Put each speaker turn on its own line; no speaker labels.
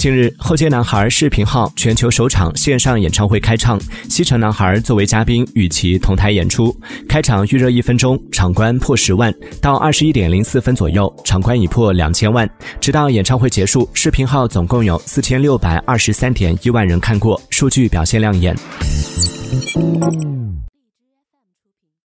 近日，后街男孩视频号全球首场线上演唱会开唱，西城男孩作为嘉宾与其同台演出。开场预热一分钟，场观破十万，到二十一点零四分左右，场观已破两千万。直到演唱会结束，视频号总共有四千六百二十三点一万人看过，数据表现亮眼。